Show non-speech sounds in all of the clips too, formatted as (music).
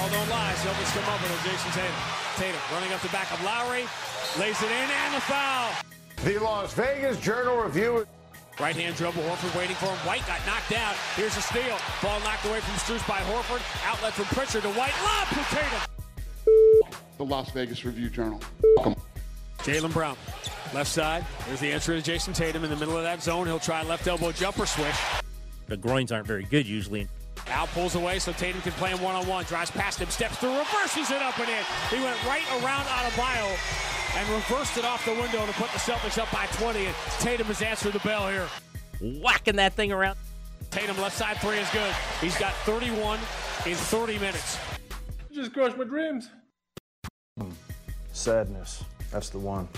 Ball don't lie. Silva's come up with Jayson Tatum. Tatum running up the back of Lowry. Lays it in and the foul. The Las Vegas Journal Review. Right hand dribble. Horford waiting for him. White got knocked out. Here's a steal. Ball knocked away from Strus by Horford. Outlet from Pritchard to White. Lob to Tatum. The Las Vegas Review Journal. Welcome. Jaylen Brown. Left side. There's the answer to Jayson Tatum in the middle of that zone. He'll try left elbow jumper switch. The groins aren't very good usually. Al pulls away so Tatum can play him one on one. Drives past him, steps through, reverses it up and in. He went right around Adebayo and reversed it off the window to put the Celtics up by 20. And Tatum has answered the bell here. Whacking that thing around. Tatum left side three is good. He's got 31 in 30 minutes. Just crushed my dreams. Sadness. That's the one.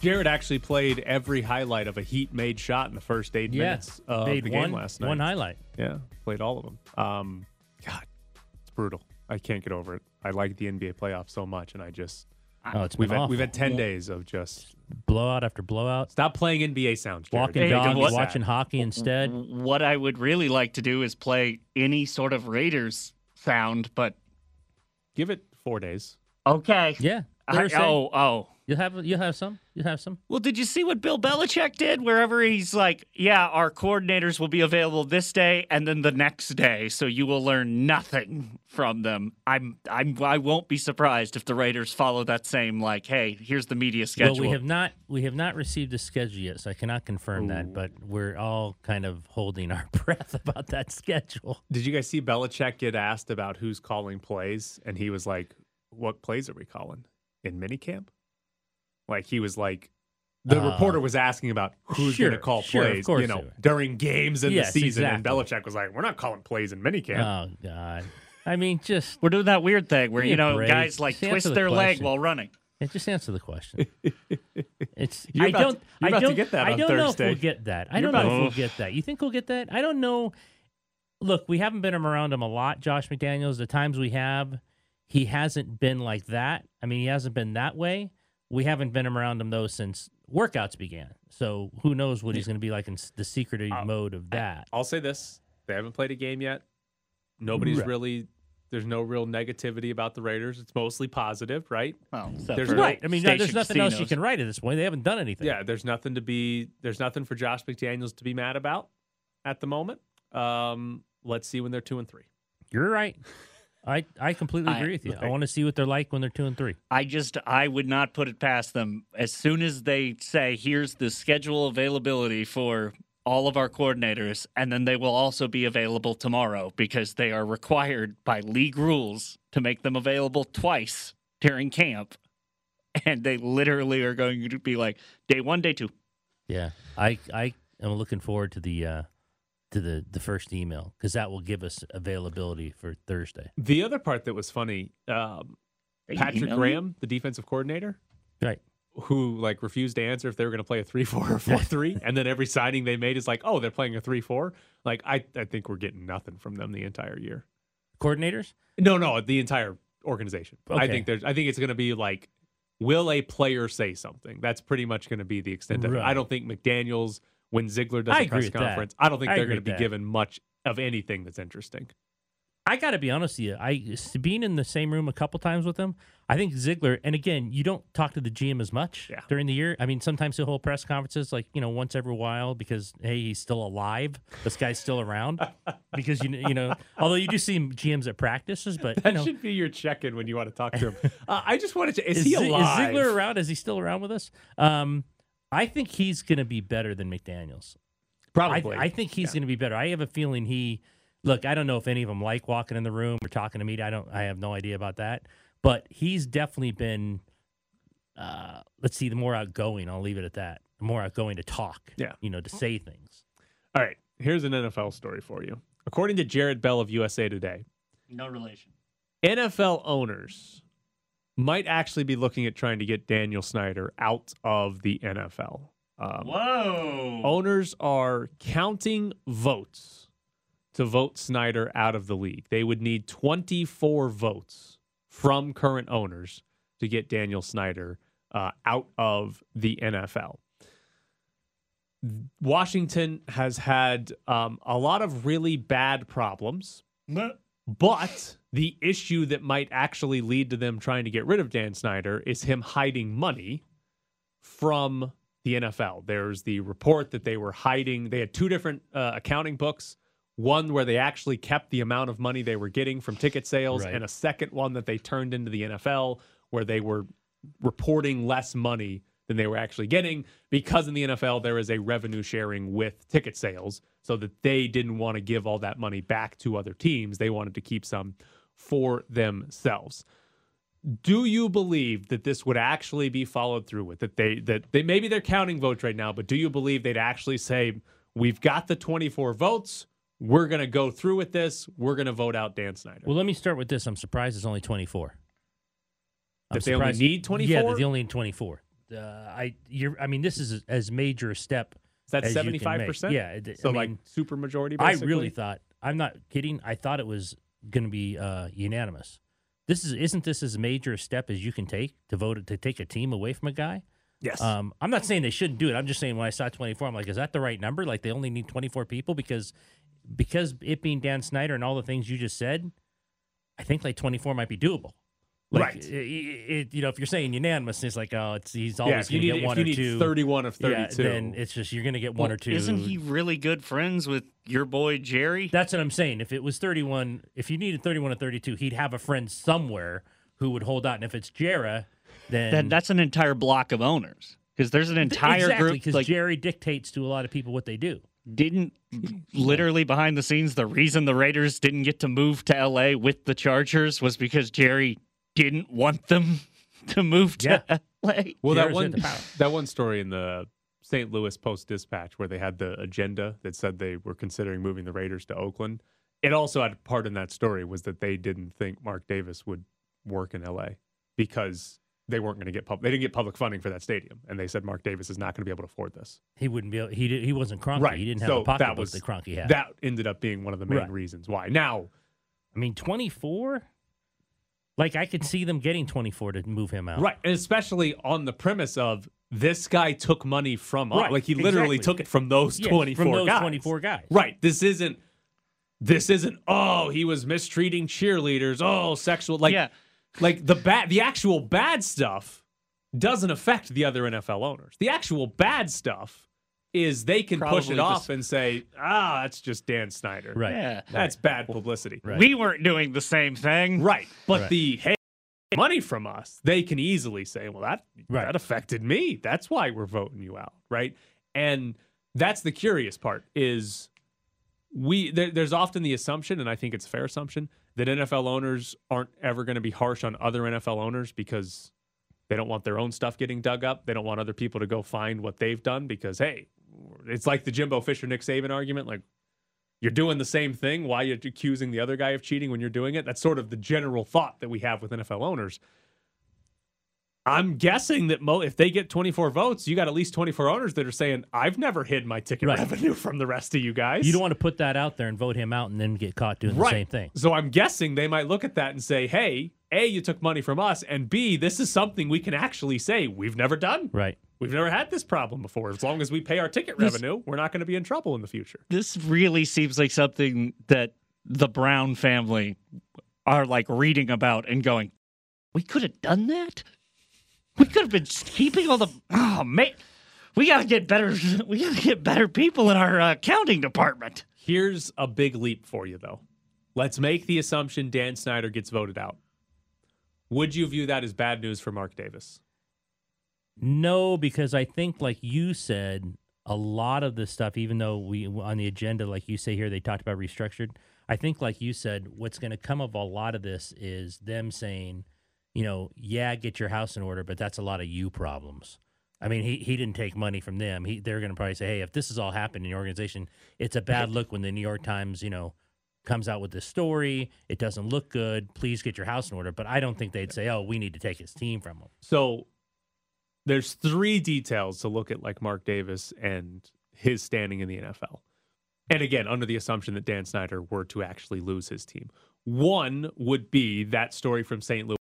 Jared actually played every highlight of a Heat made shot in the first eight Yeah, minutes of made the game one- last night. one highlight. Yeah, played all of them. Um, God, it's brutal. I can't get over it. I like the NBA playoffs so much, and I just Oh, it's we've been had, we've had ten days of just blowout after blowout. stop playing NBA sounds. Jared. Walking You're dog, making me sad. watching hockey instead. What I would really like to do is play any sort of Raiders sound, but Give it four days. okay. Yeah. I, oh, oh. You'll have you'll have some. You'll have some. Well, did you see what Bill Belichick did? Wherever he's like, yeah, our coordinators will be available this day and then the next day, so you will learn nothing from them. I'm, I'm, I won't be surprised if the Raiders follow that same like, hey, here's the media schedule. Well, we have not we have not received a schedule yet, so I cannot confirm that. But we're all kind of holding our (laughs) breath about that schedule. Did you guys see Belichick get asked about who's calling plays, and he was like, "What plays are we calling in minicamp?" Like he was like, the Uh, reporter was asking about who's sure, going to call sure, plays, you know, during games in Yes, the season, and exactly. Belichick was like, "We're not calling plays in minicamp." Oh God! I mean, just We're doing that weird thing where you know break. guys like Just answer twist the their leg while running. yeah, just answer the question. (laughs) It's You're I about don't to- you're I about don't get that I on don't know if we'll get that. I You're don't know about if we'll get that. You think we'll get that? I don't know. Look, we haven't been around him a lot, Josh McDaniels. The times we have, he hasn't been like that. I mean, he hasn't been that way. We haven't been around him though since workouts began. So who knows what he's going to be like in the secretive Uh, mode of that. I'll say this: they haven't played a game yet. Nobody's Right. really. There's no real negativity about the Raiders. It's mostly positive, right? Well, There's Right. I mean, there's station nothing else you can write at this point. They haven't done anything. Yeah, there's nothing to be. There's nothing for Josh McDaniels to be mad about at the moment. Um, let's see when they're two and three. You're right. I, I completely I- agree with you. I want to see what they're like when they're two and three. I just I would not put it past them. As soon as they say here's the schedule availability for all of our coordinators and then they will also be available tomorrow because they are required by league rules to make them available twice during camp. And they literally are going to be like day 1 day 2 Yeah, I I am looking forward to the uh, to the the first email because that will give us availability for Thursday. The other part that was funny, um, Patrick email you? Graham, the defensive coordinator, Right. who like refused to answer if they were going to play a three four or four (laughs) three, and then every signing they made is like, oh, they're playing a three four. Like I, I think we're getting nothing from them the entire year. Coordinators. No, no, the entire organization. I think there's. I think it's going to be like, will a player say something? That's pretty much going to be the extent of it. I don't think McDaniels when Ziegler does I a press with that. conference. I don't think I they're going to be that. given much of anything that's interesting. I got to be honest with you. I being in the same room a couple times with him. I think Ziegler, and again, you don't talk to the GM as much Yeah. during the year. I mean, sometimes he'll hold press conferences like you know once every while because hey, he's still alive. This guy's still around because you you know. (laughs) Although you do see GMs at practices, but That you know, should be your check-in when you want to talk to him. (laughs) Uh, I just wanted to. Is, is, he alive? is Ziegler around? Is he still around with us? Um, I think he's going to be better than McDaniels. I, Probably. I think he's going to be better. I have a feeling he. Look, I don't know if any of them like walking in the room or talking to me. I don't. I have no idea about that. But he's definitely been. Uh, let's see, the more outgoing. I'll leave it at that. The more outgoing to talk. Yeah. You know, to say things. All right. Here's an NFL story for you. According to Jarrett Bell of USA Today, no relation NFL owners might actually be looking at trying to get Daniel Snyder out of the NFL. Um, whoa owners are counting votes to vote Snyder out of the league. They would need 24 votes from current owners to get Daniel Snyder uh, out of the NFL. Washington has had um, a lot of really bad problems But the issue that might actually lead to them trying to get rid of Dan Snyder is him hiding money from the NFL. There's the report that they were hiding, they had two different uh, accounting books. One where they actually kept the amount of money they were getting from ticket sales, Right. and a second one that they turned into the NFL where they were reporting less money than they were actually getting because in the NFL there is a revenue sharing with ticket sales so that they didn't want to give all that money back to other teams they wanted to keep some for themselves do you believe that this would actually be followed through with that they that they maybe they're counting votes right now but do you believe they'd actually say we've got the 24 votes we're going to go through with this we're going to vote out Dan Snyder Well, let me start with this. I'm surprised it's only 24. I'm That they only surprised- need Yeah, 24? that they only need 24. Uh, I you're I mean this is as major a step. Is that as you can make. 75% Yeah, it- so I like mean, super majority I really thought I'm not kidding. I thought it was going to be uh, unanimous. This is isn't this as major a step as you can take to vote to take a team away from a guy? yes Um, I'm not saying they shouldn't do it. I'm just saying when I saw 24, I'm like, is that the right number? Like they only need 24 people because because it being Dan Snyder and all the things you just said, I think like 24 might be doable. Like, Right. It, it- you know, if you're saying unanimous, it's like, oh, it's he's always if you going to need, get if one you or need two. 31 of 32 Yeah, then it's just you're going to get one Well, or two. Isn't he really good friends with your boy Jerry? That's what I'm saying. If it was 31, if you needed 31 or 32, he'd have a friend somewhere who would hold out. And if it's Jera, then then that's an entire block of owners because there's an entire exactly group because like Jerry dictates to a lot of people what they do. didn't literally behind the scenes the reason the Raiders didn't get to move to LA with the Chargers was because Jerry didn't want them (laughs) to move to LA. (laughs) Well, that one in the power. that one story in the St. Louis Post Dispatch where they had the agenda that said they were considering moving the Raiders to Oakland. It also had part in that story was that they didn't think Mark Davis would work in LA because they weren't going to get pub- they didn't get public funding for that stadium, and they said Mark Davis is not going to be able to afford this. He wouldn't be. Able, he did, he wasn't Kroenke. Right. He didn't have So the pocketbook that was that Kroenke had. That ended up being one of the main Right. reasons why. Now, I mean, 24. Like I could see them getting 24 to move him out. right, and especially on the premise of this guy took money from us. Right, Like he literally exactly. took it from those Yeah, 24 from those guys. 24 guys. Right. This isn't this isn't oh, he was mistreating cheerleaders. Oh, sexual like yeah, like the bad the actual bad stuff doesn't affect the other NFL owners. The actual bad stuff is they can push Probably it off just- and say, "Ah, that's just Dan Snyder." Right. yeah. That's bad publicity. Right. We weren't doing the same thing. Right. But Right. the hey money from us, they can easily say, well, that Right. that affected me. That's why we're voting you out. Right. And that's the curious part is we there, there's often the assumption, and I think it's a fair assumption, that NFL owners aren't ever going to be harsh on other NFL owners because they don't want their own stuff getting dug up. They don't want other people to go find what they've done because hey, it's like the Jimbo Fisher Nick Saban argument. Like you're doing the same thing. Why you're you accusing the other guy of cheating when you're doing it? That's sort of the general thought that we have with NFL owners. I'm guessing that mo- if they get 24 votes, you got at least 24 owners that are saying, "I've never hid my ticket Right. revenue from the rest of you guys." You don't want to put that out there and vote him out and then get caught doing the same thing. So I'm guessing they might look at that and say, "Hey, a, you took money from us, and b, this is something we can actually say we've never done. Right. We've never had this problem before. As long as we pay our ticket This- revenue, we're not going to be in trouble in the future." This really seems like something that the Brown family are like reading about and going, we could have done that. We could have been keeping all the. Oh man, we got to get better. (laughs) We got to get better people in our uh, accounting department. Here's a big leap for you, though. Let's make the assumption Dan Snyder gets voted out. Would you view that as bad news for Mark Davis? No, because I think, like you said, a lot of this stuff, even though we on the agenda, like you say here, they talked about restructured. I think, like you said, what's going to come of a lot of this is them saying, you know, yeah, get your house in order, but that's a lot of you problems. I mean, he, he didn't take money from them. He, they're going to probably say, hey, if this has all happened in your organization, it's a bad look when the New York Times, you know, comes out with this story. It doesn't look good. Please get your house in order. But I don't think they'd say, oh, we need to take his team from him. So there's three details to look at, like Mark Davis and his standing in the NFL. And again, under the assumption that Dan Snyder were to actually lose his team. One would be that story from St. Louis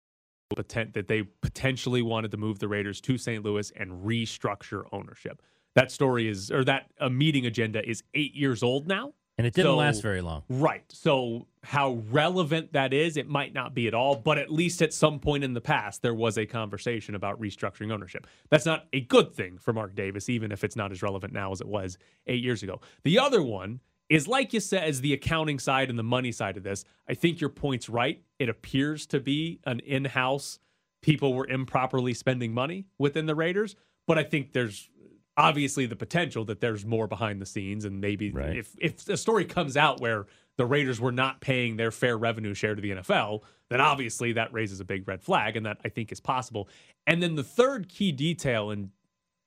that they potentially wanted to move the Raiders to St. Louis and restructure ownership. That story is, or that a meeting agenda is eight years old now. And it didn't So- last very long. Right. So how relevant that is, it might not be at all, but at least at some point in the past, there was a conversation about restructuring ownership. That's not a good thing for Mark Davis, even if it's not as relevant now as it was eight years ago. The other one is like you said, is the accounting side and the money side of this. I think your point's right. It appears to be an in-house people were improperly spending money within the Raiders, but I think there's obviously the potential that there's more behind the scenes and maybe Right. if if a story comes out where the Raiders were not paying their fair revenue share to the NFL, then obviously that raises a big red flag and that I think is possible. And then the third key detail in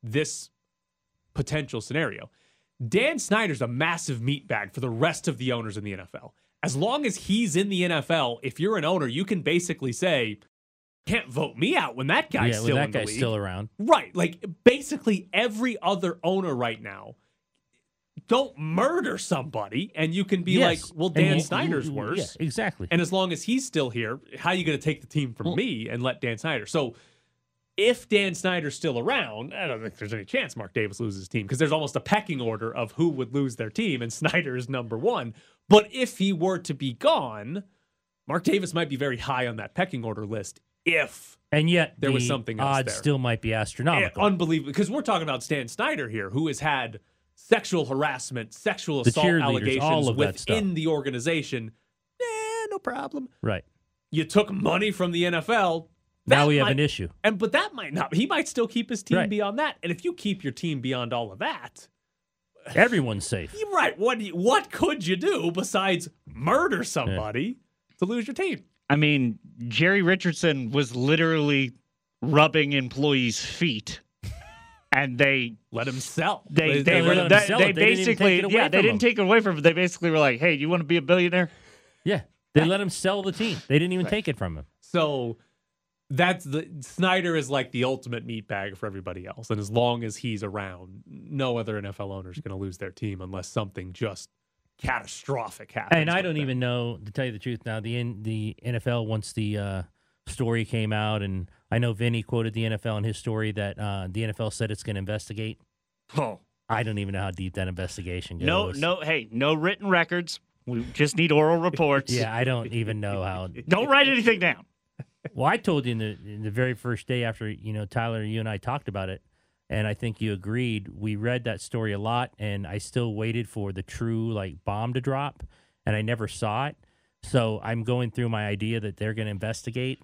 this potential scenario. Dan Snyder's a massive meat bag for the rest of the owners in the NFL. As long as he's in the NFL, if you're an owner, you can basically say, can't vote me out when that guy's yeah, still well, that guy's league. still around. Right. Like basically every other owner right now. Don't murder somebody and you can be Yes. like, well, Dan Snyder's worse. Yeah, exactly. And as long as he's still here, how are you going to take the team from me and let Dan Snyder? So if Dan Snyder's still around, I don't think there's any chance Mark Davis loses his team because there's almost a pecking order of who would lose their team, and (laughs) Snyder is number one. But if he were to be gone, Mark Davis might be very high on that pecking order list if And yet There was something else odds there. still might be astronomical. unbelievable because we're talking about Stan Snyder here, who has had sexual harassment, sexual The assault allegations all of that stuff. within the organization. Eh, no problem. right. You took money from the NFL. Now That we have might- an issue. And but that might not. He might still keep his team Right. beyond that. And if you keep your team beyond all of that, Everyone's safe. (laughs) right. What what could you do besides murder somebody to lose your team? I mean, Jerry Richardson was literally rubbing employees' feet, and they Let him sell. they they, they were they, sell they it. They basically take it away yeah they didn't him. take it away from him. They basically were like, hey, you want to be a billionaire? Yeah. They let him sell the team. They didn't even take it from him. So that's the Snyder is like the ultimate meat bag for everybody else. And as long as he's around, no other NFL owner is going to lose their team unless something just catastrophic happens. And I don't them. even know to tell you the truth. Now the N- the NFL once the uh, story came out, and I know Vinny quoted the NFL in his story that uh, the NFL said it's going to investigate. Oh, I don't even know how deep that investigation goes. no, no, hey, no written records. We just need oral reports. (laughs) Yeah, I don't even know how. (laughs) Don't write anything down. Well, I told you in the in the very first day after you know Tyler, you and I talked about it, and I think you agreed. We read that story a lot, and I still waited for the true like bomb to drop, and I never saw it. So I'm going through my idea that they're going to investigate.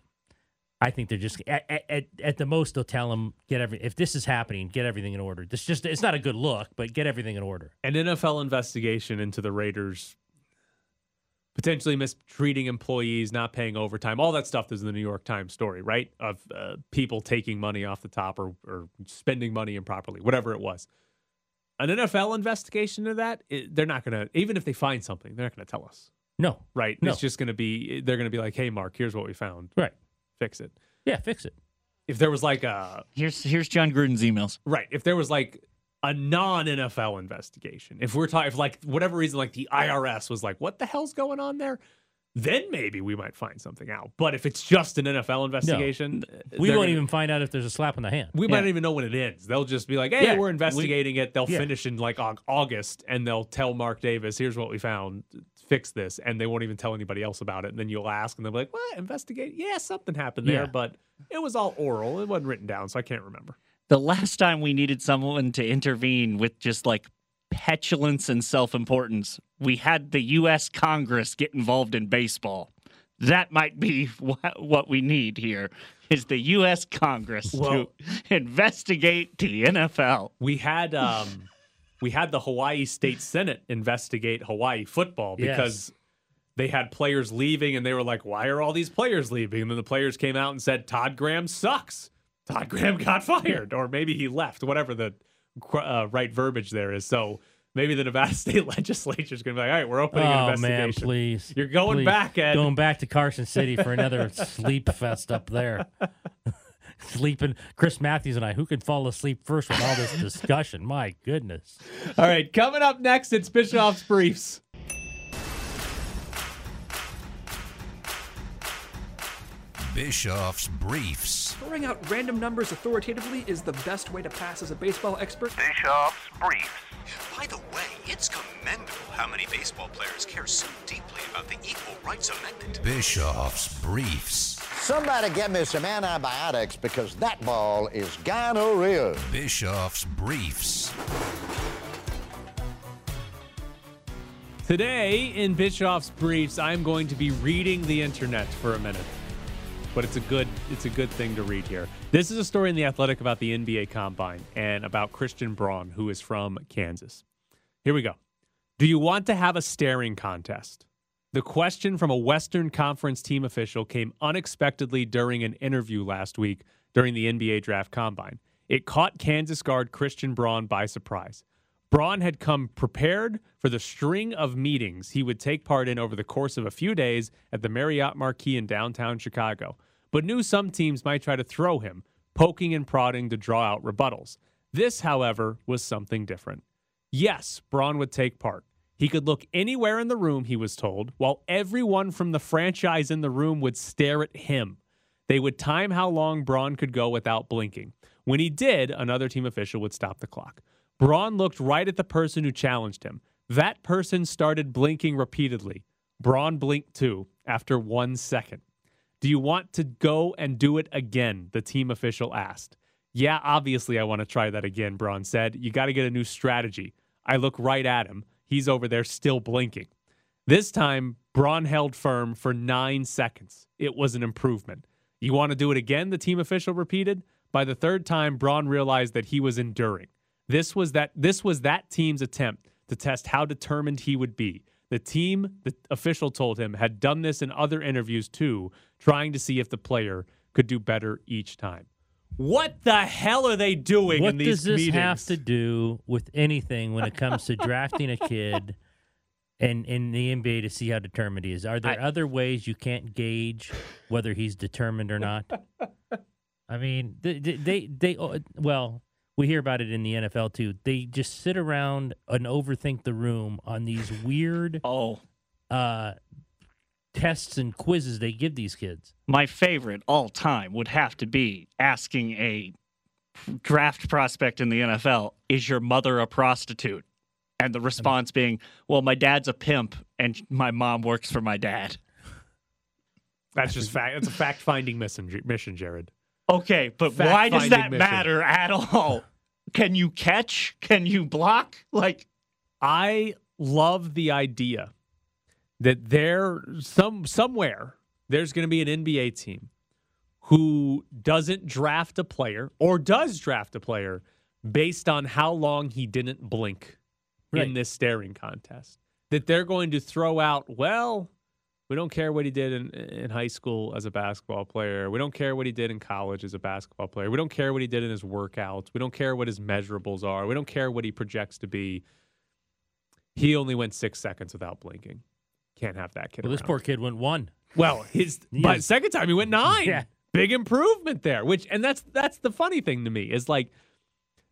I think they're just at, at- at the most they'll tell them get every if this is happening, get everything in order. This just it's not a good look, but get everything in order. an NFL investigation into the Raiders potentially mistreating employees, not paying overtime, all that stuff is in the New York Times story, right? Of uh, people taking money off the top or, or spending money improperly, whatever it was. An NFL investigation of that, it, they're not going to, even if they find something, they're not going to tell us, No, right? No. It's just going to be, they're going to be like, hey, Mark, here's what we found. right? Fix it. Yeah, fix it. If there was like a, Here's here's Jon Gruden's emails. Right. If there was like a non NFL investigation, if we're talking, if like whatever reason, like the IRS was like, what the hell's going on there? Then maybe we might find something out. But if it's just an NFL investigation, uh, We won't gonna- even find out if there's a slap on the hand. We might not even know when it ends. They'll just be like, "Hey, Yeah, we're investigating it." They'll yeah. finish in like August, and they'll tell Mark Davis, "Here's what we found. Fix this," and they won't even tell anybody else about it. And then you'll ask, and they'll be like, "What? Investigate? Yeah, something happened there, Yeah. but it was all oral. It wasn't written down, so I can't remember." The last time we needed someone to intervene with just like petulance and self importance, we had the U.S. Congress get involved in baseball. That might be (laughs) wha- what we need here is the U.S. Congress Well- to (laughs) investigate the NFL. we had um we had the Hawaii State Senate investigate Hawaii football Yes. because they had players leaving and they were like, "Why are all these players leaving?" And then the players came out and said, "Todd Graham sucks. Todd Graham got (laughs) fired, or maybe he left. Whatever the uh, right verbiage there is." So maybe the Nevada (laughs) State Legislature is going to be like, "All right, we're opening an Oh investigation." man, please! You're going Please. back, Ed. Going back to Carson City for another (laughs) sleep fest up there. Sleeping, Chris Matthews and I. Who could fall asleep first with all this discussion? My goodness. All right, coming up next, it's Bischoff's briefs. Bischoff's Briefs. Throwing out random numbers authoritatively is the best way to pass as a baseball expert. Bischoff's Briefs. By the way, It's commendable how many baseball players care so deeply about the Equal Rights Amendment. Bischoff's Briefs. Somebody get me some antibiotics because that ball is gonorrhea. Bischoff's Briefs. Today in Bischoff's Briefs, I'm going to be reading the internet for a minute. But it's a good it's a good thing to read here. This is a story in the Athletic about the NBA Combine and about Christian Braun, who is from Kansas. Here we go. Do you want to have a staring contest? The question from a Western Conference team official came unexpectedly during an interview last week during the NBA Draft Combine. It caught Kansas guard Christian Braun by surprise. Braun had come prepared for the string of meetings he would take part in over the course of a few days at the Marriott Marquis in downtown Chicago, but knew some teams might try to throw him, poking and prodding to draw out rebuttals. This, however, was something different. Yes, Braun would take part. He could look anywhere in the room, he was told, while everyone from the franchise in the room would stare at him. They would time how long Braun could go without blinking. When he did, another team official would stop the clock. Braun looked right at the person who challenged him. That person started blinking repeatedly. Braun blinked too after one second. Do you want to go and do it again? The team official asked. Yeah, obviously, I want to try that again, Braun said. You got to get a new strategy. I look right at him. He's over there still blinking. This time, Braun held firm for nine seconds. It was an improvement. You want to do it again? The team official repeated. By the third time, Braun realized that he was enduring. This was that this was that team's attempt to test how determined he would be. The team, the official told him, had done this in other interviews too, trying to see if the player could do better each time. What the hell are they doing What in these does this meetings? have to do with anything when it comes to (laughs) drafting a kid and in the NBA to see how determined he is? Are there I- other ways you can't gauge whether he's determined or not? (laughs) I mean, they, they, they, they oh, well, we hear about it in the NFL too. They just sit around and overthink the room on these weird (laughs) Oh, uh, tests and quizzes they give these kids. my favorite all time would have to be asking a draft prospect in the NFL, "Is your mother a prostitute?" And the response being, "Well, my dad's a pimp, and my mom works for my dad." That's just fact. That's a fact finding mission, mission, Jared. Okay, but why does that mission. matter at all? (laughs) Can you catch? Can you block? Like, I love the idea that there some somewhere there's going to be an NBA team who doesn't draft a player or does draft a player based on how long he didn't blink in this staring contest. That they're going to throw out, well, we don't care what he did in, in high school as a basketball player. We don't care what he did in college as a basketball player. We don't care what he did in his workouts. We don't care what his measurables are. We don't care what he projects to be. He only went six seconds without blinking. Can't have that kid. Well, this poor kid went one. Well, his (laughs) second time he went nine. Yeah. Big improvement there. Which and that's that's the funny thing to me is like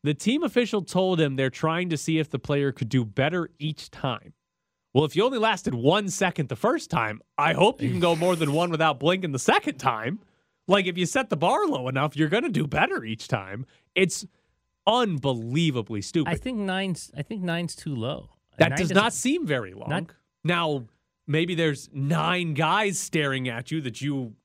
the team official told him they're trying to see if the player could do better each time. Well, if you only lasted one second the first time, I hope you can go more than one without blinking the second time. Like if you set the bar low enough, you're going to do better each time. It's unbelievably stupid. I think nine's. I think nine's too low. That Nine does not seem very long. Not- now, maybe there's nine guys staring at you that you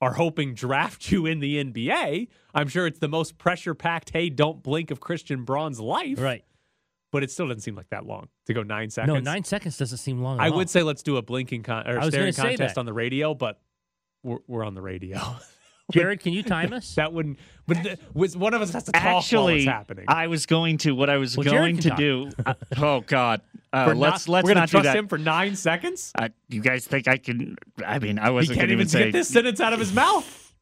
are hoping draft you in the NBA. I'm sure it's the most pressure packed, hey, don't blink of Christian Braun's life. Right. But it still doesn't seem like that long to go nine seconds. No, nine seconds doesn't seem long. At I all. would say let's do a blinking con- or I was gonna staring contest on the radio, but we're, we're on the radio. (laughs) (laughs) Jared, can you time us? that wouldn't, but the, was one of us has to talk while actually, it's happening. I was going to. What I was Well, going to talk. do. uh, (laughs) oh God. Uh, For let's not- let's we're gonna not do trust that. him for nine seconds. Uh, you guys think I can? I mean, I wasn't can't going to even say get this sentence out of his mouth.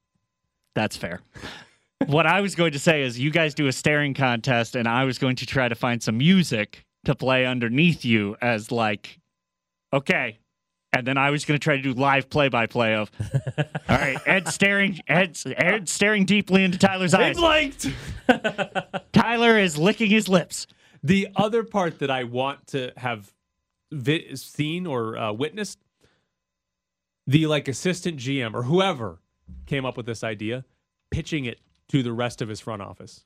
That's fair. What I was going to say is you guys do a staring contest, and I was going to try to find some music to play underneath you as like, okay. And then I was going to try to do live play-by-play of, (laughs) all right, Ed staring, Ed, Ed staring deeply into Tyler's They eyes. blinked. (laughs) Tyler is licking his lips. The other part that I want to have vi- seen or uh, witnessed, the like assistant GM or whoever came up with this idea, pitching it to the rest of his front office.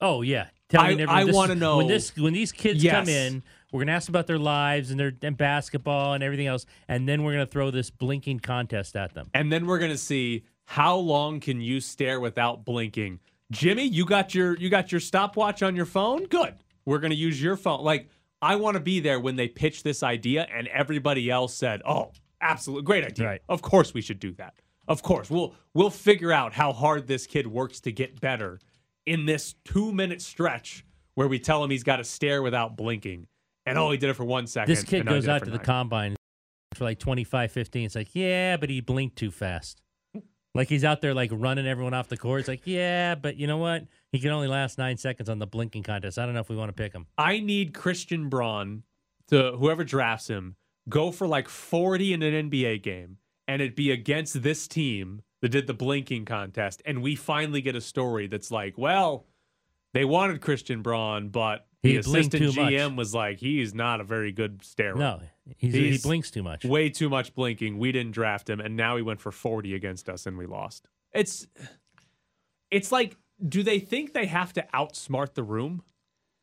Oh yeah, telling I- everyone I wanna know- when this when these kids come in. We're gonna ask about their lives and their and basketball and everything else, and then we're gonna throw this blinking contest at them. And then we're gonna see how long can you stare without blinking. Jimmy, you got your you got your stopwatch on your phone? Good. We're gonna use your phone. Like, I want to be there when they pitch this idea and everybody else said, Oh, absolutely great idea. Right. Of course we should do that. Of course. We'll we'll figure out how hard this kid works to get better in this two minute stretch where we tell him he's got to stare without blinking. And oh, he did it for one second. This kid goes out to the nine. combine for like 25, 15. It's like, yeah, but he blinked too fast. (laughs) Like he's out there like running everyone off the court. It's like, yeah, but you know what? He can only last nine seconds on the blinking contest. I don't know if we want to pick him. I need Christian Braun to whoever drafts him go for like 40 in an NBA game and it be against this team that did the blinking contest and we finally get a story that's like, well, they wanted Christian Braun, but He the assistant too much. GM was like, he's not a very good starer. No, he's, he blinks too much. Way too much blinking. We didn't draft him, and now he went for 40 against us and we lost. It's it's like, do they think they have to outsmart the room?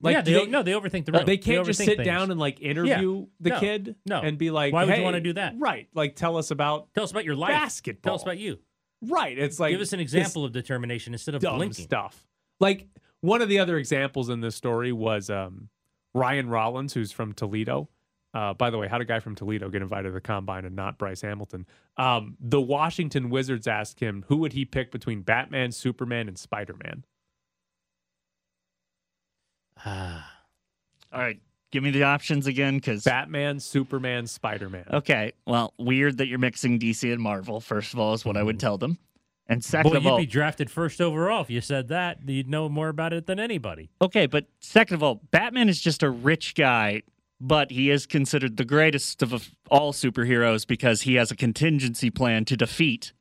Like, yeah, they, they, no, they overthink the room. they can't just sit things. down and like interview the No. kid No. and be like, Why would you wanna do that? Right. Like, tell us about Tell us about your life. basketball. Tell us about you. Right. It's like Give us an example of determination instead of dumb blinking. stuff. Like one of the other examples in this story was um, Ryan Rollins, who's from Toledo. Uh, by the way, how did a guy from Toledo get invited to the combine and not Bryce Hamilton? Um, the Washington Wizards asked him who would he pick between Batman, Superman, and Spider Man. All right, give me the options again, because Batman, Superman, Spider Man. okay, well, weird that you're mixing DC and Marvel. First of all, is what I would mm-hmm. tell them, and second Boy, of you'd all, be drafted first overall if you said that. You'd know more about it than anybody. Okay, but second of all, Batman is just a rich guy, but he is considered the greatest of all superheroes because he has a contingency plan to defeat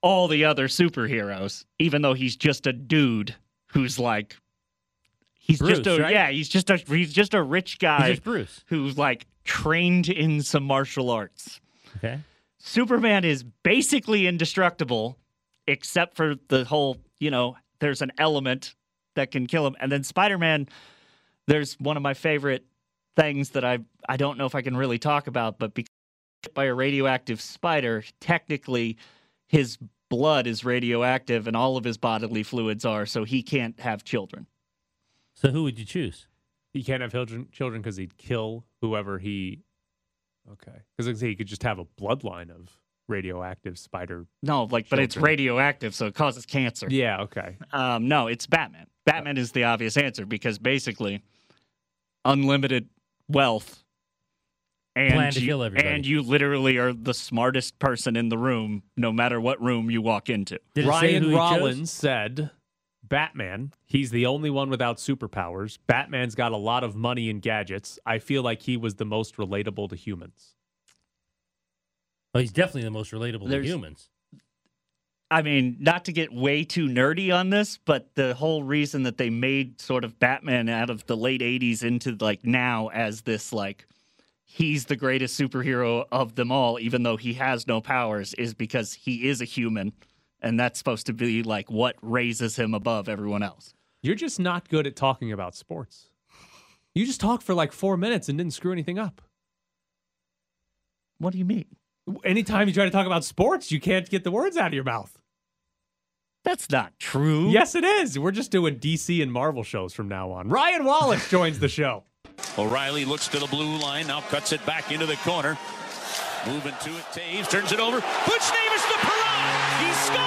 all the other superheroes, even though he's just a dude who's like he's Bruce, just a right? yeah, he's just a he's just a rich guy He's just Bruce. who's like trained in some martial arts. Okay. Superman is basically indestructible, except for the whole, you know, there's an element that can kill him. And then Spider Man, there's one of my favorite things that I I don't know if I can really talk about, but because by a radioactive spider, technically his blood is radioactive and all of his bodily fluids are, so he can't have children. So who would you choose? He can't have children children because he'd kill whoever he. Okay, because he could just have a bloodline of radioactive spider. No, like, but it's radioactive, so it causes cancer. Yeah. Okay. Um, no, it's Batman. Batman is the obvious answer because basically, unlimited wealth, and Plan to you, kill everybody. and you literally are the smartest person in the room, no matter what room you walk into. Did it Ryan who he chose? Rollins said, Batman, he's the only one without superpowers. Batman's got a lot of money and gadgets. I feel like he was the most relatable to humans. Oh, he's definitely the most relatable There's- to humans. I mean, not to get way too nerdy on this, but the whole reason that they made sort of Batman out of the late 80s into like now as this like he's the greatest superhero of them all even though he has no powers is because he is a human and that's supposed to be like what raises him above everyone else. You're just not good at talking about sports. You just talked for like four minutes and didn't screw anything up. What do you mean? Anytime you try to talk about sports, you can't get the words out of your mouth. That's not true. Yes, it is. We're just doing DC and Marvel shows from now on. Ryan Wallace (laughs) joins the show. O'Reilly looks to the blue line, now cuts it back into the corner. Moving to it, Toews turns it over. Buchnevich to Perron. He scores!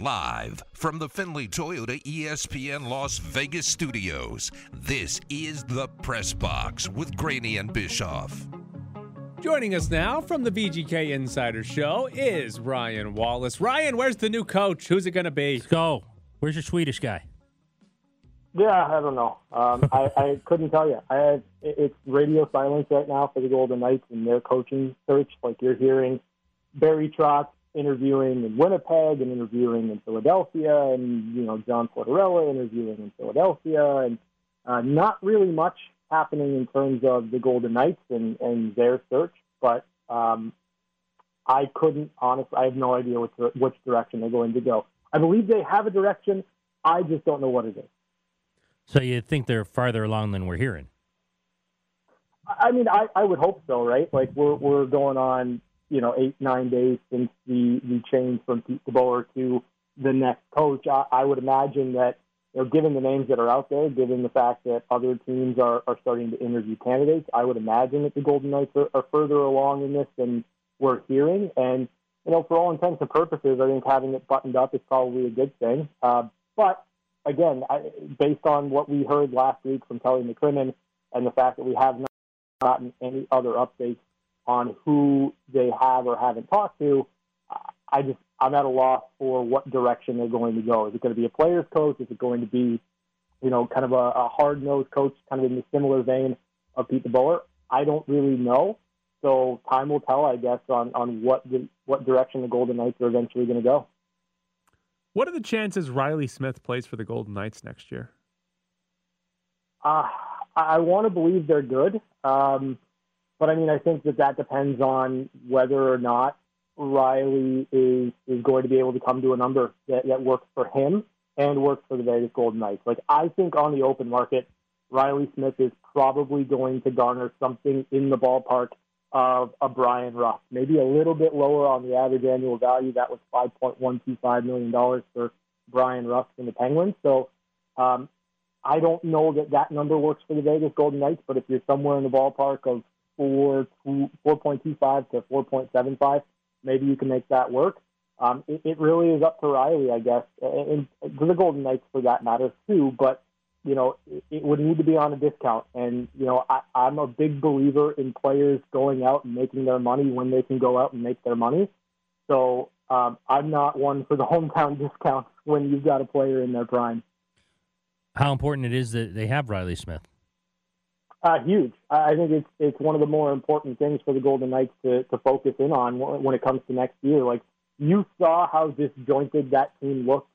Live from the Findlay Toyota ESPN Las Vegas studios, this is the Press Box with Graney and Bischoff. Joining us now from the VGK Insider Show is Ryan Wallace. Ryan, where's the new coach? Who's it going to be? Let's go. Where's your Swedish guy? Yeah, I don't know. Um, (laughs) I, I couldn't tell you. I have, it's radio silence right now for the Golden Knights and their coaching search. Like you're hearing Barry Trotz interviewing in Winnipeg and interviewing in Philadelphia, and you know John Tortorella interviewing in Philadelphia, and uh, not really much happening in terms of the Golden Knights and, and their search. But um, I couldn't honestly. I have no idea which which direction they're going to go. I believe they have a direction. I just don't know what it is. So you think they're farther along than we're hearing? I mean, I, I would hope so, right? Like we're we're going on, you know, eight nine days since the the change from Pete DeBoer to the next coach. I, I would imagine that you know, given the names that are out there, given the fact that other teams are, are starting to interview candidates, I would imagine that the Golden Knights are, are further along in this than we're hearing. And you know, for all intents and purposes, I think having it buttoned up is probably a good thing. Uh, but again, I, based on what we heard last week from Kelly McCrimmon and the fact that we have not gotten any other updates on who they have or haven't talked to, I just I'm at a loss for what direction they're going to go. Is it going to be a players coach? Is it going to be, you know, kind of a, a hard nosed coach, kind of in the similar vein of Pete DeBoer? I don't really know. So time will tell, I guess, on on what the, what direction the Golden Knights are eventually going to go. What are the chances Riley Smith plays for the Golden Knights next year? Uh, I want to believe they're good, um, but I mean, I think that that depends on whether or not Riley is is going to be able to come to a number that, that works for him and works for the Vegas Golden Knights. Like I think on the open market, Riley Smith is probably going to garner something in the ballpark of a Bryan Rust, maybe a little bit lower on the average annual value. That was $5.125 million for Bryan Rust and the Penguins. So um, I don't know that that number works for the Vegas Golden Knights, but if you're somewhere in the ballpark of 4, 4.25 to 4.75, maybe you can make that work. Um, it, it really is up to Riley, I guess, and, and to the Golden Knights for that matter too. But you know, it, it would need to be on a discount. And, you know, I, I'm a big believer in players going out and making their money when they can go out and make their money. So um, I'm not one for the (laughs) hometown discounts when you've got a player in their prime. How important it is that they have Riley Smith? Uh, huge. I think it's it's one of the more important things for the Golden Knights to, to focus in on when it comes to next year. Like you saw how disjointed that team looked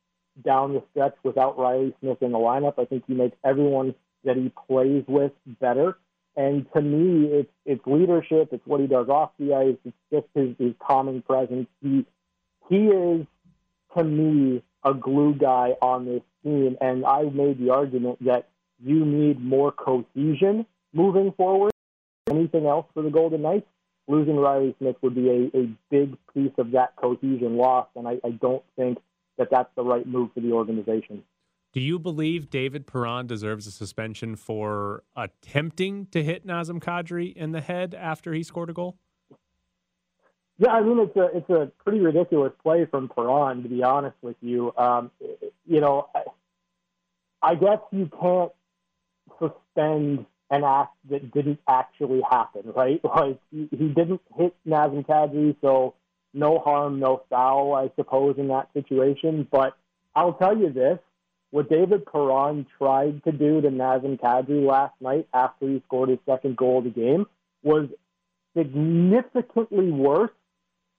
down the stretch without Riley Smith in the lineup. I think he makes everyone that he plays with better. And to me, it's it's leadership. It's what he does off the ice. It's just his, his calming presence. He he is to me a glue guy on this team. And I made the argument that you need more cohesion moving forward. Anything else for the Golden Knights? Losing Riley Smith would be a, a big piece of that cohesion loss, and I, I don't think that that's the right move for the organization. Do you believe David Perron deserves a suspension for attempting to hit Nazem Kadri in the head after he scored a goal? Yeah, I mean it's a it's a pretty ridiculous play from Perron, to be honest with you. Um, you know, I, I guess you can't suspend an act that didn't actually happen, right? (laughs) Like he, didn't hit Nazem Kadri, so no harm, no foul, I suppose, in that situation. But I'll tell you this what David Perron tried to do to Nazem Kadri last night after he scored his second goal of the game was significantly worse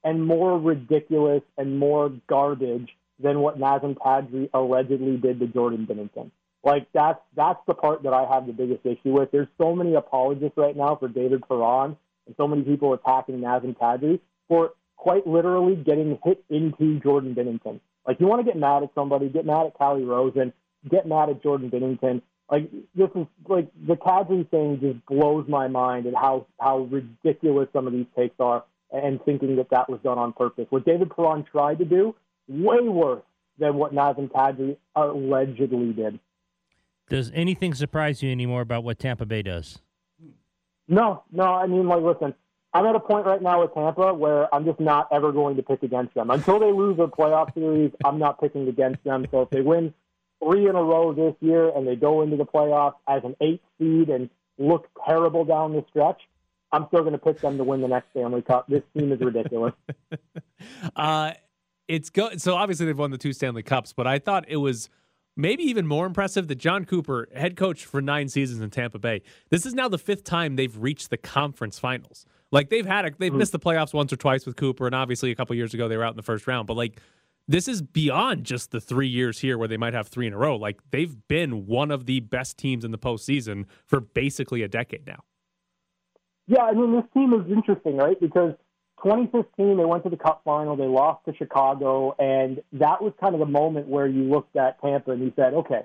and more ridiculous and more garbage than what Nazem Kadri allegedly did to Jordan Binnington. Like that's that's the part that I have the biggest issue with. There's so many apologists right now for David Perron and so many people attacking Nazem Kadri for quite literally getting hit into Jordan Binnington. Like you want to get mad at somebody, get mad at Calle Rosen, get mad at Jordan Binnington. Like this is like the Kadri thing just blows my mind and how how ridiculous some of these takes are, and thinking that that was done on purpose. What David Perron tried to do, way worse than what Nazem Kadri allegedly did. Does anything surprise you anymore about what Tampa Bay does? No, no. I mean, like, listen, I'm at a point right now with Tampa where I'm just not ever going to pick against them. Until they lose a playoff series, I'm not picking against them. So if they win three in a row this year and they go into the playoffs as an eight seed and look terrible down the stretch, I'm still going to pick them to win the next Stanley Cup. This team is ridiculous. (laughs) uh, it's go- so obviously they've won the two Stanley Cups, but I thought it was maybe even more impressive that Jon Cooper, head coach for nine seasons in Tampa Bay, this is now the fifth time they've reached the conference finals. Like they've had a, they've mm-hmm. missed the playoffs once or twice with Cooper, and obviously a couple years ago they were out in the first round. But like this is beyond just the three years here where they might have three in a row. Like they've been one of the best teams in the postseason for basically a decade now. Yeah, I mean this team is interesting, right? Because 2015 they went to the Cup final, they lost to Chicago, and that was kind of the moment where you looked at Tampa and you said, okay,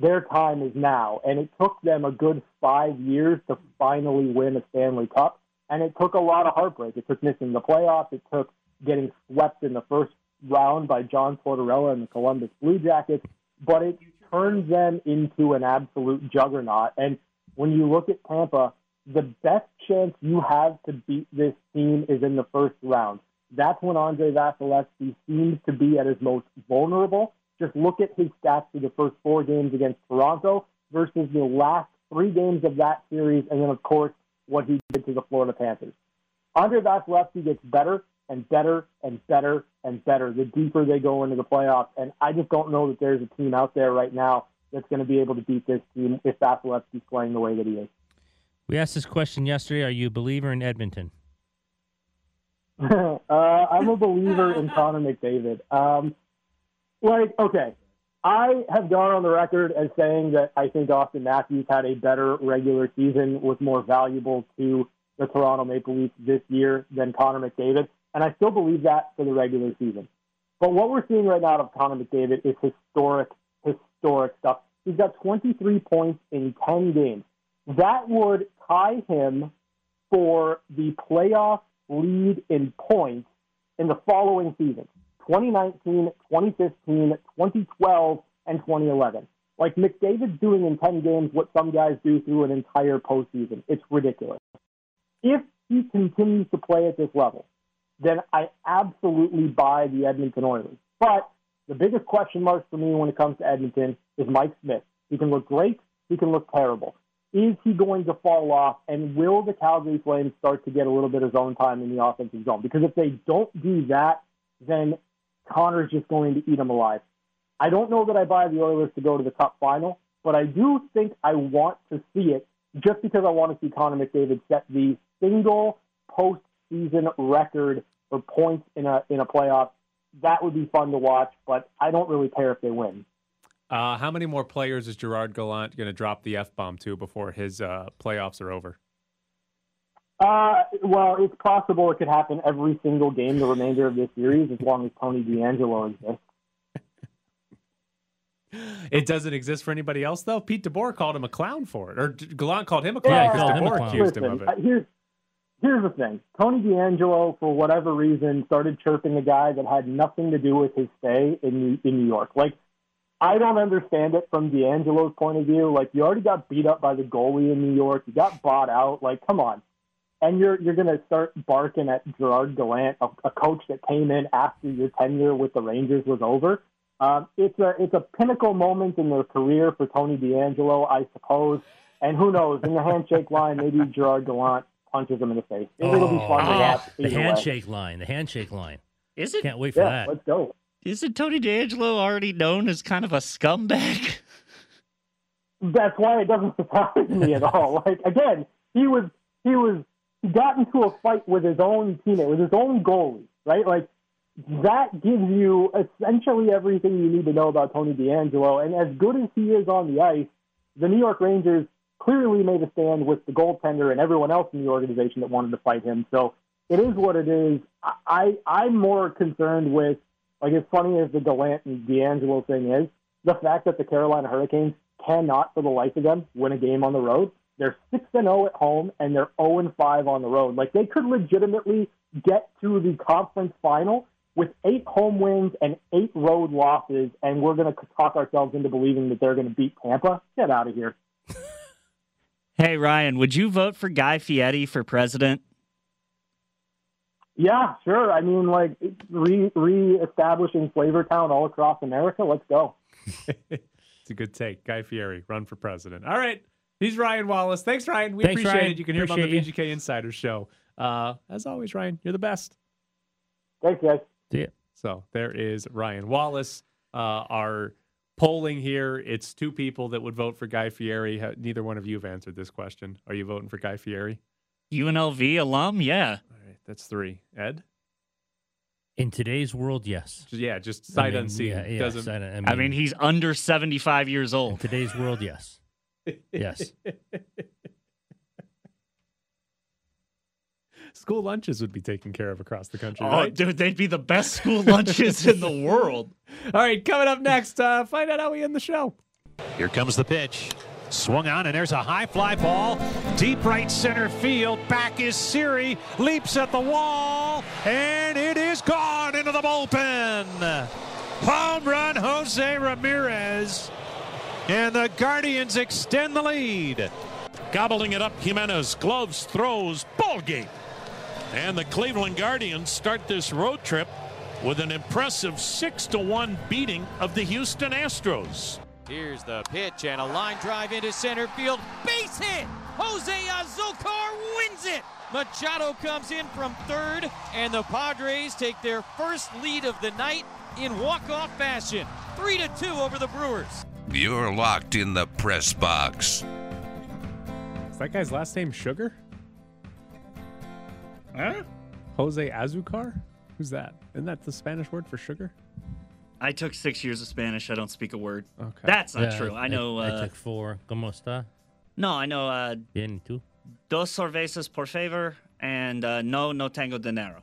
their time is now. And it took them a good five years to finally win a Stanley Cup. And it took a lot of heartbreak. It took missing the playoffs. It took getting swept in the first round by John Tortorella and the Columbus Blue Jackets. But it turns them into an absolute juggernaut. And when you look at Tampa, the best chance you have to beat this team is in the first round. That's when Andrei Vasilevskiy seems to be at his most vulnerable. Just look at his stats for the first four games against Toronto versus the last three games of that series, and then, of course, what he did to the Florida Panthers. Andrei Vasilevskiy gets better and better and better and better the deeper they go into the playoffs. And I just don't know that there's a team out there right now that's going to be able to beat this team if Vasilevskiy's playing the way that he is. We asked this question yesterday. Are you a believer in Edmonton? (laughs) uh, I'm a believer in Connor McDavid. Um, like, okay, I have gone on the record as saying that I think Auston Matthews had a better regular season, was more valuable to the Toronto Maple Leafs this year than Connor McDavid, and I still believe that for the regular season. But what we're seeing right now of Connor McDavid is historic, historic stuff. He's got 23 points in 10 games. That would tie him for the playoff lead in points in the following seasons 2019, 2015, 2012, and 2011. Like McDavid's doing in 10 games what some guys do through an entire postseason. It's ridiculous. If he continues to play at this level, then I absolutely buy the Edmonton Oilers. But the biggest question mark for me when it comes to Edmonton is Mike Smith. He can look great, he can look terrible. Is he going to fall off, and will the Calgary Flames start to get a little bit of zone time in the offensive zone? Because if they don't do that, then Connor's just going to eat them alive. I don't know that I buy the Oilers to go to the Cup final, but I do think I want to see it just because I want to see Connor McDavid set the single postseason record for points in a in a playoff. That would be fun to watch, but I don't really care if they win. Uh, how many more players is Gerard Gallant going to drop the f bomb to before his uh, playoffs are over? Uh, well, it's possible it could happen every single game the remainder of this series as long as Tony DeAngelo exists. (laughs) It doesn't exist for anybody else, though. Pete DeBoer called him a clown for it, or Gallant called him a clown Yeah, because DeBoer clown. accused him of it. here's here's the thing: Tony DeAngelo, for whatever reason, started chirping a guy that had nothing to do with his stay in in New York. Like, I don't understand it from DeAngelo's point of view. Like, you already got beat up by the goalie in New York. You got bought out. Like, come on. And you're you're gonna start barking at Gerard Gallant, a, a coach that came in after your tenure with the Rangers was over. Um, it's a it's a pinnacle moment in their career for Tony DeAngelo, I suppose. And who knows? In the handshake line, maybe Gerard Gallant punches him in the face. It, will be fun to watch. Oh, the either way. handshake line. The handshake line. Is it? Can't wait for Yeah, that. let's go. Isn't Tony DeAngelo already known as kind of a scumbag? That's why it doesn't surprise me at all. (laughs) Like again, he was he was he got into a fight with his own teammate, with his own goalie, right? Like that gives you essentially everything you need to know about Tony DeAngelo. And as good as he is on the ice, the New York Rangers clearly made a stand with the goaltender and everyone else in the organization that wanted to fight him. So it is what it is. I I'm more concerned with like as funny as the Gallant and DeAngelo thing is, the fact that the Carolina Hurricanes cannot for the life of them win a game on the road. They're six and zero at home and they're zero and five on the road. Like they could legitimately get to the conference final with eight home wins and eight road losses, and we're going to talk ourselves into believing that they're going to beat Tampa. Get out of here. (laughs) Hey, Ryan, would you vote for Guy Fieri for president? Yeah, sure. I mean, like re reestablishing Flavor Town all across America. Let's go. (laughs) It's a good take. Guy Fieri, run for president. All right. He's Ryan Wallace. Thanks, Ryan. We Thanks, appreciate Ryan. it. You can hear him on the Appreciate VGK Insider Show. Uh, as always, Ryan, you're the best. Thanks, guys. See ya. So there is Ryan Wallace. Uh, our polling here, it's two people that would vote for Guy Fieri. Neither one of you have answered this question. Are you voting for Guy Fieri? UNLV alum? Yeah. All right, that's three. Ed? In today's world, yes. Yeah, just sight I mean, unseen. Yeah, yeah, Doesn't. sight un- I mean, he's under 75 years in old. today's world, yes. (laughs) Yes. School lunches would be taken care of across the country. Oh, right? dude, they'd be the best school lunches in the world. (laughs) All right, coming up next, uh, find out how we end the show. Here comes the pitch. Swung on, and there's a high fly ball. Deep right center field. Back is Siri. Leaps at the wall, and it is gone into the bullpen. Home run, Jose Ramirez. And the Guardians extend the lead. Gobbling it up, Jimenez. Gloves, throws, ball game. And the Cleveland Guardians start this road trip with an impressive 6 to 1 beating of the Houston Astros. Here's the pitch and a line drive into center field. Base hit! Jose Azocar wins it! Machado comes in from third, and the Padres take their first lead of the night in walk-off fashion. 3 to 2 over the Brewers. You're locked in the press box. Is that guy's last name Sugar? Huh? Jose Azocar? Who's that? Isn't that the Spanish word for sugar? I took six years of Spanish. I don't speak a word. Okay. That's not Yeah, true. I know. I, uh, took four. ¿Cómo está? no, I know. Uh, Bien, ¿y tú? dos cervezas por favor, and uh, no, no tengo dinero.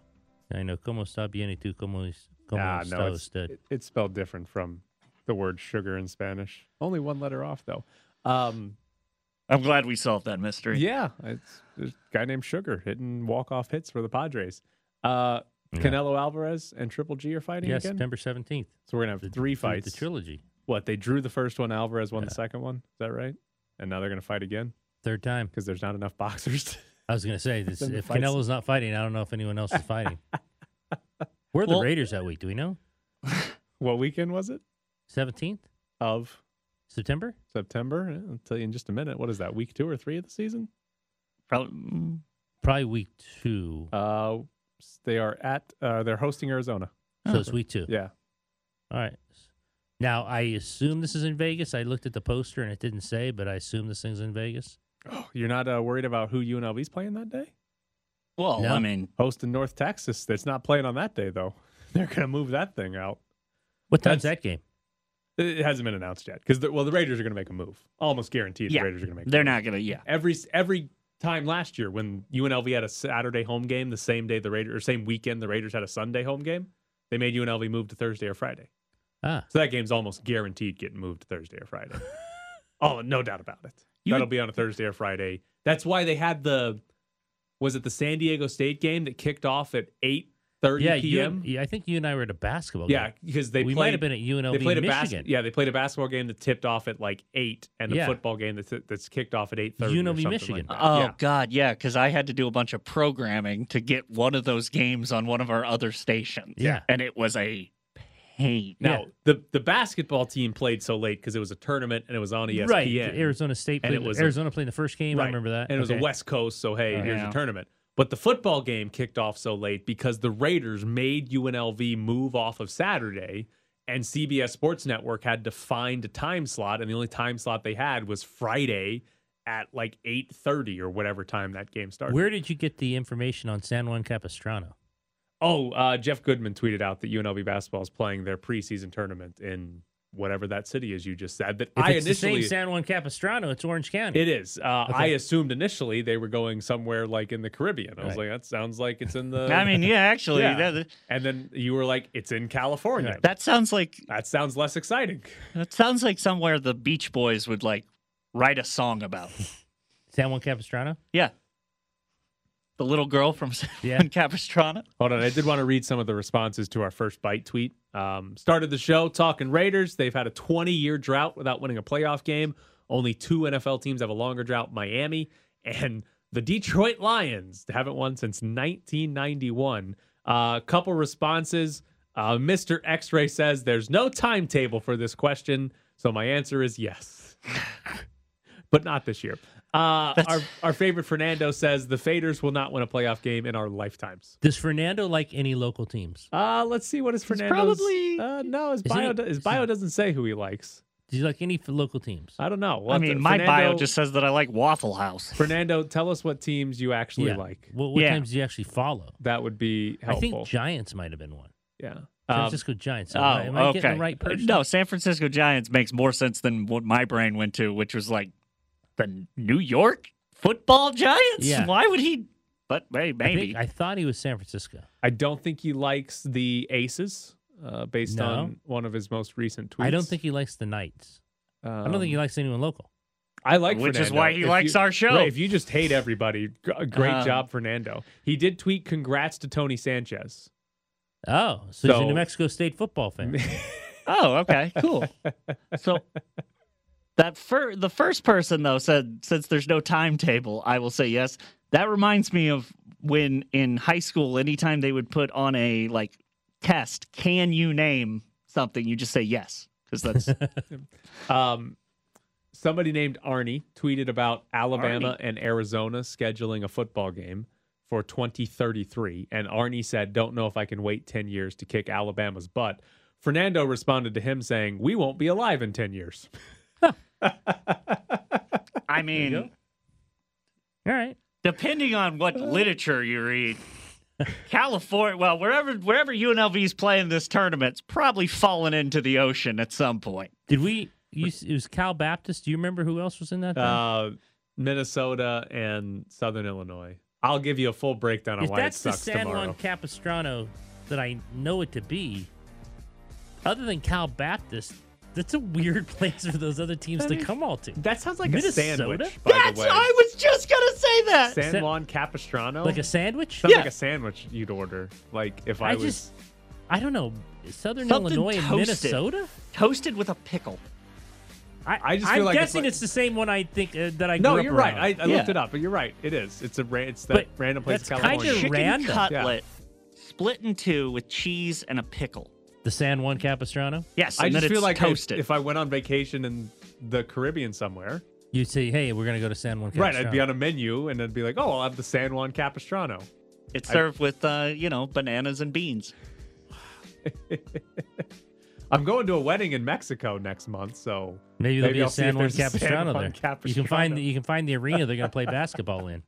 I know. ¿Cómo está? Bien, ¿y tú? ¿Cómo, es- cómo Ah, está no, it's, usted? it- it's spelled different from the word sugar in Spanish. Only one letter off, though. Um, I'm glad we solved that mystery. yeah, it's there's a guy named Sugar hitting walk-off hits for the Padres. Uh, Yeah. Canelo Alvarez and Triple G are fighting Yeah, again. September 17th. So we're gonna have The- three fights. The trilogy. What they drew the first one, Alvarez won Yeah. the second one. Is that right? And now they're gonna fight again Third time. because there's not enough (laughs) boxers. I was going to say, this, (laughs) if fights- Canelo's not fighting, I don't know if anyone else is (laughs) fighting. Where are the Well- Raiders that week? Do we know? what weekend was it 17th of September? September? Yeah, I'll tell you in just a minute. What is that? Week two or three of the season? Probably. mm, Probably week two. Uh, they are at. Uh, they're hosting Arizona. so it's week two. Yeah. All right. Now, I assume this is in Vegas. I looked at the poster and it didn't say, but I assume this thing's in Vegas. Oh, you're not uh, worried about who UNLV's playing that day? Well, No. I mean, Hosting North Texas. That's not playing on that day though. (laughs) They're gonna move that thing out. What time's That's- that game? It hasn't been announced yet because well, the Raiders are gonna make a move. Almost guaranteed. yeah, the Raiders are gonna make. a they're move. not gonna. Yeah, every every time last year when UNLV had a Saturday home game the same day the Raiders or same weekend the Raiders had a Sunday home game, they made UNLV move to Thursday or Friday. Ah, So that game's almost guaranteed getting moved to Thursday or Friday. (laughs) oh, no doubt about it. You That'll would- be on a Thursday or Friday. That's why they had the was it the San Diego State game that kicked off at eight thirty yeah, you p.m. and- yeah, I think you and I were at a basketball Yeah, game. Yeah, because they we played, might have been at UNLV they played a Michigan. bas- Yeah, they played a basketball game that tipped off at like eight, and the Yeah. football game that's that's kicked off at eight thirty. UNLV Michigan. Oh yeah. God, yeah, because I had to do a bunch of programming to get one of those games on one of our other stations. Yeah. and it was a pain. Now the the basketball team played so late because it was a tournament and it was on ESPN. Right. Arizona State And played, it was a- Arizona played the first game. I remember that. And it was a West Coast, so hey, Oh, here's yeah. your tournament. But the football game kicked off so late because the Raiders made UNLV move off of Saturday, and CBS Sports Network had to find a time slot, and the only time slot they had was Friday at like eight thirty or whatever time that game started. Where did you get the information on San Juan Capistrano? Oh, uh, Jeff Goodman tweeted out that UNLV basketball is playing their preseason tournament in whatever that city is you just said. That If I it's the initially same San Juan Capistrano, it's Orange County. It is. Uh, Okay. I assumed initially they were going somewhere like in the Caribbean. I was like, that sounds like it's in the. (laughs) I mean, yeah, actually, Yeah. that, and then you were like, it's in California. Right. that sounds like That sounds less exciting. that sounds like somewhere the Beach Boys would like write a song about. (laughs) San Juan Capistrano? yeah, the little girl from San (laughs) Yeah. Capistrano. Hold on, I did want to read some of the responses to our first bite tweet. Um, started the show talking Raiders. They've had a 20 year drought without winning a playoff game. Only two NFL teams have a longer drought: Miami and the Detroit Lions. They haven't won since 1991. A uh, couple responses. Uh, Mr. X Ray says there's no timetable for this question, so my answer is yes, (laughs) but not this year. Uh, our, our favorite Fernando says the Faders will not win a playoff game in our lifetimes. Does Fernando like any local teams? Uh, let's see what his Fernando's. probably- uh, no, his Is bio. he- his bio doesn't say who he likes. Does he like any local teams? I don't know. We'll I have to- mean, my bio just says that I like Waffle House. Fernando, tell us what teams you actually yeah. like. What, what Yeah. teams do you actually follow? That would be helpful. I think Giants might have been one. yeah. San Um, Francisco Giants. Oh, Am I- am I okay. getting the right person? No, San Francisco Giants makes more sense than what my brain went to, which was like the New York Football Giants. Yeah. Why would he? But hey, I, maybe. think, I thought he was San Francisco. I don't think he likes the Aces, uh, based No. on one of his most recent tweets. I don't think he likes the Knights. I don't think he likes anyone local. I like Which is why he If likes you- our show. Right, if you just hate everybody, great Uh, job, Fernando. He did tweet congrats to Tony Sanchez. Oh, so, he's a So- New Mexico State football fan. (laughs) Oh, okay, cool. so that fir- the first person though said since there's no timetable, I will say yes. That reminds me of when in high school, anytime they would put on a like test, can you name something? You just say yes because that's (laughs) Um, somebody named Arnie tweeted about Alabama Arnie. and Arizona scheduling a football game for 2033. And Arnie said, Don't know if I can wait 10 years to kick Alabama's butt. Fernando responded to him saying, We won't be alive in 10 years. (laughs) I mean, All right. depending on what literature you read. California, well, wherever wherever UNLV's playing this tournament's probably fallen into the ocean at some point. Did we? You, it was Cal Baptist. Do you remember who else was in that? Uh, Minnesota and Southern Illinois. I'll give you a full breakdown on if why it that's the San tomorrow. Juan Capistrano that I know it to be, other than Cal Baptist, that's a weird (laughs) place for those other teams to come all to. That sounds like Minnesota? a sandwich, by That's the way. I was just gonna say that. San Juan Capistrano? Like a sandwich? Sounds Yeah. like a sandwich you'd order. Like if I, I was just, I don't know. Southern Something Illinois and toasted. Minnesota. Toasted with a pickle. I, I just I'm feel like it's guessing like- it's, the same one I think uh, that I. No, grew up you're right. around. I, I Yeah. looked it up, but you're right. It is. It's a ra- it's that But random place that's in kinda California. Chicken random. cutlet split in two with cheese and a pickle. The San Juan Capistrano. Yes, I just feel like if, toasted. if I went on vacation in the Caribbean somewhere, you'd say, "Hey, we're gonna go to San Juan Capistrano. right? I'd be on a menu and I'd be like, "Oh, I'll have the San Juan Capistrano." it's served with uh, you know bananas and beans. (laughs) I'm going to a wedding in Mexico next month, so Maybe there'll be I'll a see if San Juan there's a San Capistrano there. You can Capistrano. find the, you can find the arena they're gonna play (laughs) basketball in.